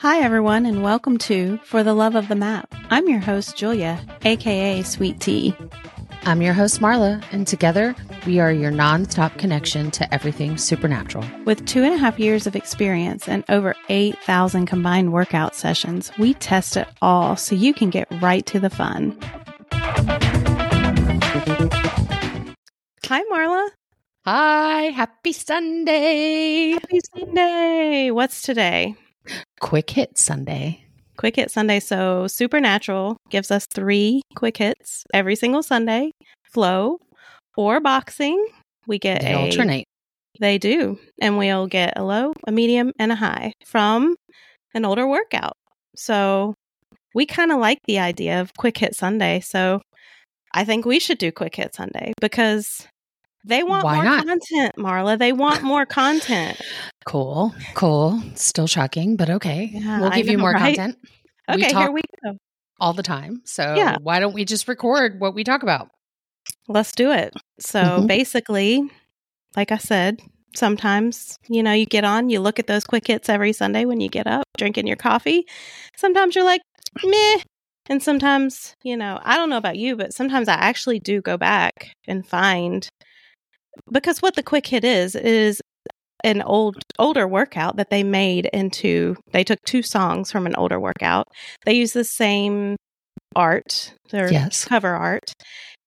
Hi, everyone, and welcome to For the Love of the Map. I'm your host, Julia, aka Sweet Tea. I'm your host, Marla, and together we are your nonstop connection to everything supernatural. With two and a half years of experience and over 8,000 combined workout sessions, we test it all so you can get right to the fun. Hi, Marla. Hi, happy Sunday. Happy Sunday. What's today? Quick hit Sunday. Quick hit Sunday. So, Supernatural gives us three quick hits every single Sunday flow or boxing. We get They a, alternate. They do. And we'll get a low, a medium, and a high from an older workout. So, we kind of like the idea of quick hit Sunday. So, I think we should do quick hit Sunday because they want Why more not? content, Marla. They want more content. Cool, cool. Still shocking, but okay. Yeah, we'll give you more right? content. Okay, we here we go. all the time. So Yeah. why don't we just record what we talk about? Let's do it. So Mhm. basically, like I said, sometimes, you know, you get on, you look at those quick hits every Sunday when you get up, drinking your coffee. Sometimes you're like, meh. And sometimes, you know, I don't know about you, but sometimes I actually do go back and find because what the quick hit is is an old older workout that they made into they took two songs from an older workout. They use the same art, their Yes. cover art.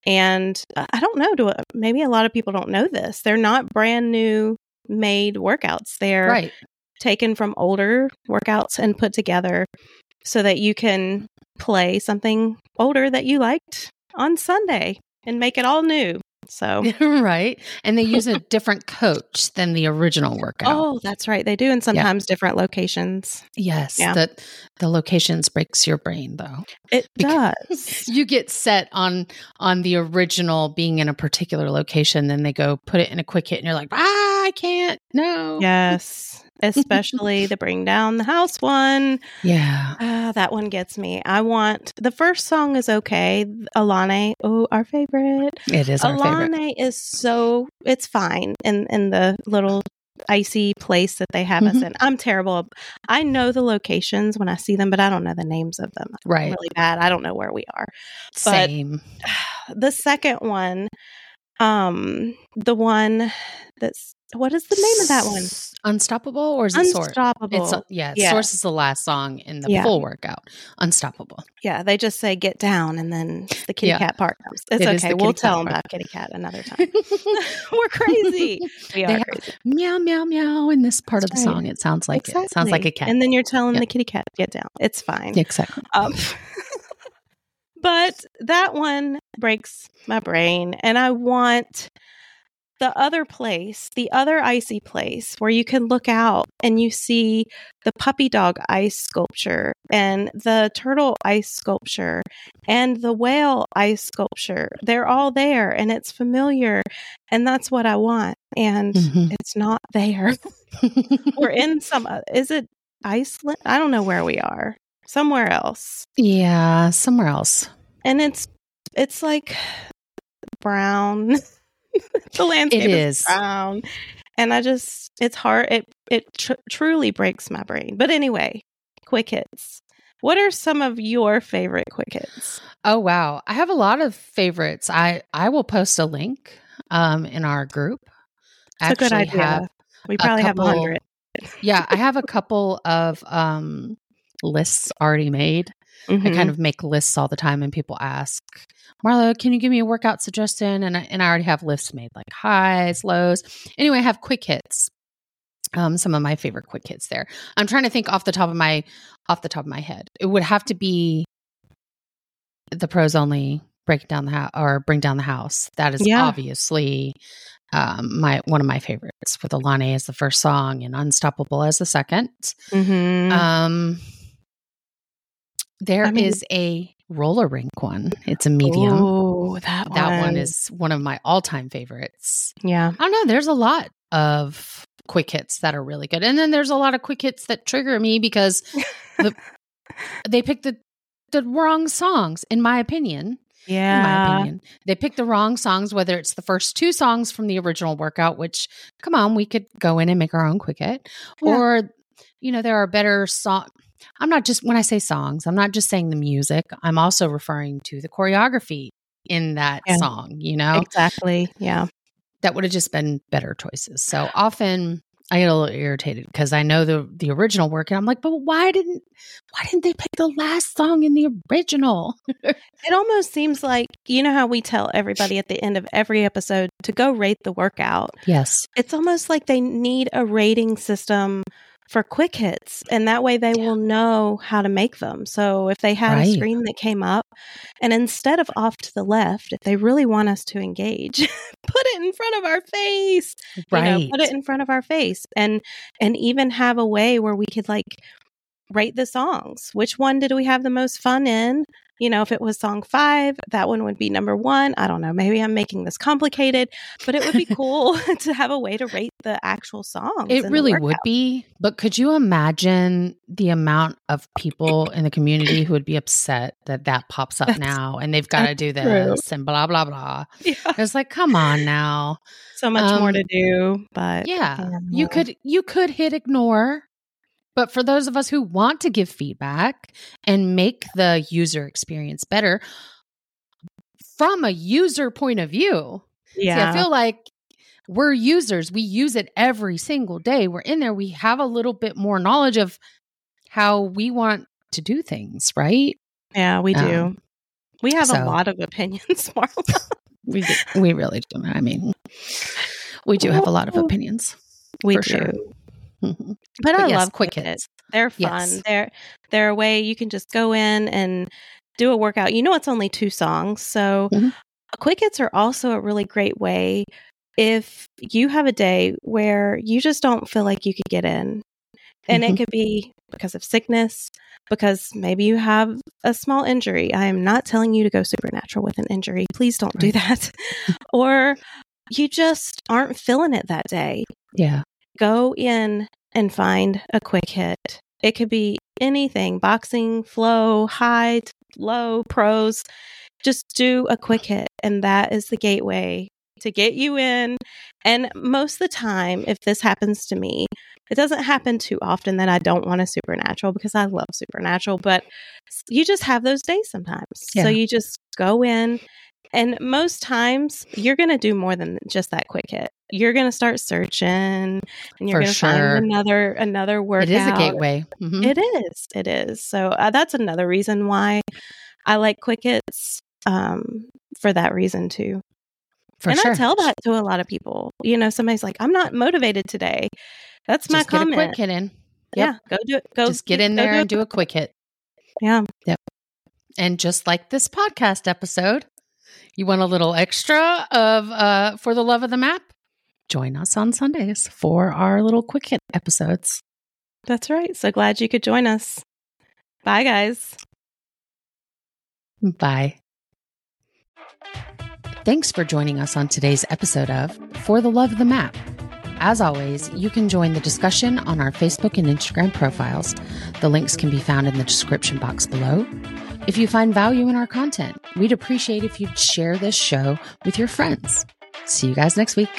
And uh, I don't know, do maybe a lot of people don't know this. They're not brand new made workouts. They're Right. taken from older workouts and put together so that you can play something older that you liked on Sunday and make it all new. So, right. And they use a different coach than the original workout. oh, that's right. They do. And sometimes different locations. yes. yeah. The the locations breaks your brain though. It does. you get set on on the original being in a particular location then they go put it in a quick hit and you're like ah i can't no Yes. Especially the Bring Down the House one. yeah Ah, that one gets me. I want the first song is okay. Alane, oh, our favorite. it is our Alane is so it's fine in in the little icy place that they have us Mhm. in. I'm terrible. I know the locations when I see them, but I don't know the names of them. I'm right really bad. I don't know where we are. same The second one, um, the one that's what is the name of that one? Unstoppable or is it Unstoppable? source Unstoppable. it's yeah, Yeah. source is the last song in the Yeah. full workout unstoppable Yeah, they just say get down and then the kitty Yeah. cat part comes. It's It okay. We'll tell them part. about kitty cat another time. We're crazy. We are crazy. meow meow meow in this part of the right. song it sounds like it sounds like a cat And then you're telling Yeah. the kitty cat get down. It's fine. exactly Um, but that one breaks my brain, and I want the other place, the other icy place where you can look out and you see the puppy dog ice sculpture and the turtle ice sculpture and the whale ice sculpture. They're all there and it's familiar. And that's what I want. And Mhm. it's not there. We're in some, uh, is it Iceland? I don't know where we are. Somewhere else. yeah somewhere else And it's, it's like brown. the landscape it is is. brown and i just it's hard it it tr- truly breaks my brain. But anyway quick hits. What are some of your favorite quick hits? Oh wow, I have a lot of favorites. I I will post a link um in our group. it's a good idea. have- we probably have a couple- hundred yeah, I have a couple of um lists already made. I Mm-hmm. kind of make lists all the time, and people ask, Marla, can you give me a workout suggestion? And I, and I already have lists made, like highs, lows. Anyway, I have quick hits. Um, some of my favorite quick hits there. I'm trying to think off the top of my off the top of my head. It would have to be the pros only break down the house or bring down the house. That is Yeah. obviously um, my one of my favorites. With Alane as the first song and Unstoppable as the second. mm-hmm. Um, there is I mean- a roller rink one. It's a medium. oh that one that one is one of my all time favorites. yeah I don't know. There's a lot of quick hits that are really good, and then there's a lot of quick hits that trigger me because the, they pick the the wrong songs, in my opinion. Yeah. In my opinion, they pick the wrong songs. Whether it's the first two songs from the original workout, which come on, we could go in and make our own quick hit, Yeah. or you know there are better song I'm not just when I say songs, I'm not just saying the music. I'm also referring to the choreography in that Yeah. song, you know? Exactly. Yeah. That would have just been better choices. So often I get a little irritated because I know the the original work and I'm like, but why didn't why didn't they pick the last song in the original? It almost seems like, you know, how we tell everybody at the end of every episode to go rate the workout. Yes. It's almost like they need a rating system for quick hits, and that way they will know how to make them. So if they had Right. a screen that came up, and instead of off to the left, if they really want us to engage, put it in front of our face. you Right. know, put it in front of our face and and even have a way where we could like rate the songs which one did we have the most fun in you know if it was song five that one would be number one i don't know maybe i'm making this complicated but it would be cool to have a way to rate the actual songs It really would be, but could you imagine the amount of people in the community who would be upset that that pops up That's- now and they've got to do true. this and blah blah blah. yeah, It's like, come on now. so much more Um, to do but yeah. you could you could hit ignore, but for those of us who want to give feedback and make the user experience better from a user point of view, yeah See, I feel like we're users. We use it every single day. We're in there. We have a little bit more knowledge of how we want to do things, right? yeah we do Um, we have so- a lot of opinions Marla. We do, we really do. I mean, we do have a lot of opinions. we do sure. Mhm. but, i yes, love quick hits. they're fun Yes. they're they're a way you can just go in and do a workout you know it's only two songs so Mhm. quick hits are also a really great way if you have a day where you just don't feel like you could get in and Mhm. it could be because of sickness because maybe you have a small injury i am not telling you to go supernatural with an injury please don't do that or you just aren't feeling it that day Yeah. Go in and find a quick hit. It could be anything boxing, flow, high, low, pros. Just do a quick hit. And that is the gateway to get you in. And most of the time, if this happens to me, it doesn't happen too often that I don't want a supernatural because I love supernatural, but you just have those days sometimes. Yeah. So you just go in. And most times, you're going to do more than just that quick hit. You're going to start searching, and you're going to sure. find another another workout. It is a gateway. Mhm. It is. It is. So uh, that's another reason why I like quick hits. Um, for that reason too. For and sure. I tell that to a lot of people. You know, somebody's like, "I'm not motivated today." That's my Just get a comment. quick hit in. Yeah, go do it. Go Just get in there do and do a quick hit. Yeah, Yep. And just like this podcast episode, you want a little extra of uh for the love of the map? Join us on Sundays for our little quick hit episodes. that's right. So glad you could join us. Bye, guys. Bye. Thanks for joining us on today's episode of For the Love of the Map. As always, you can join the discussion on our Facebook and Instagram profiles. The links can be found in the description box below. If you find value in our content, we'd appreciate if you'd share this show with your friends. See you guys next week.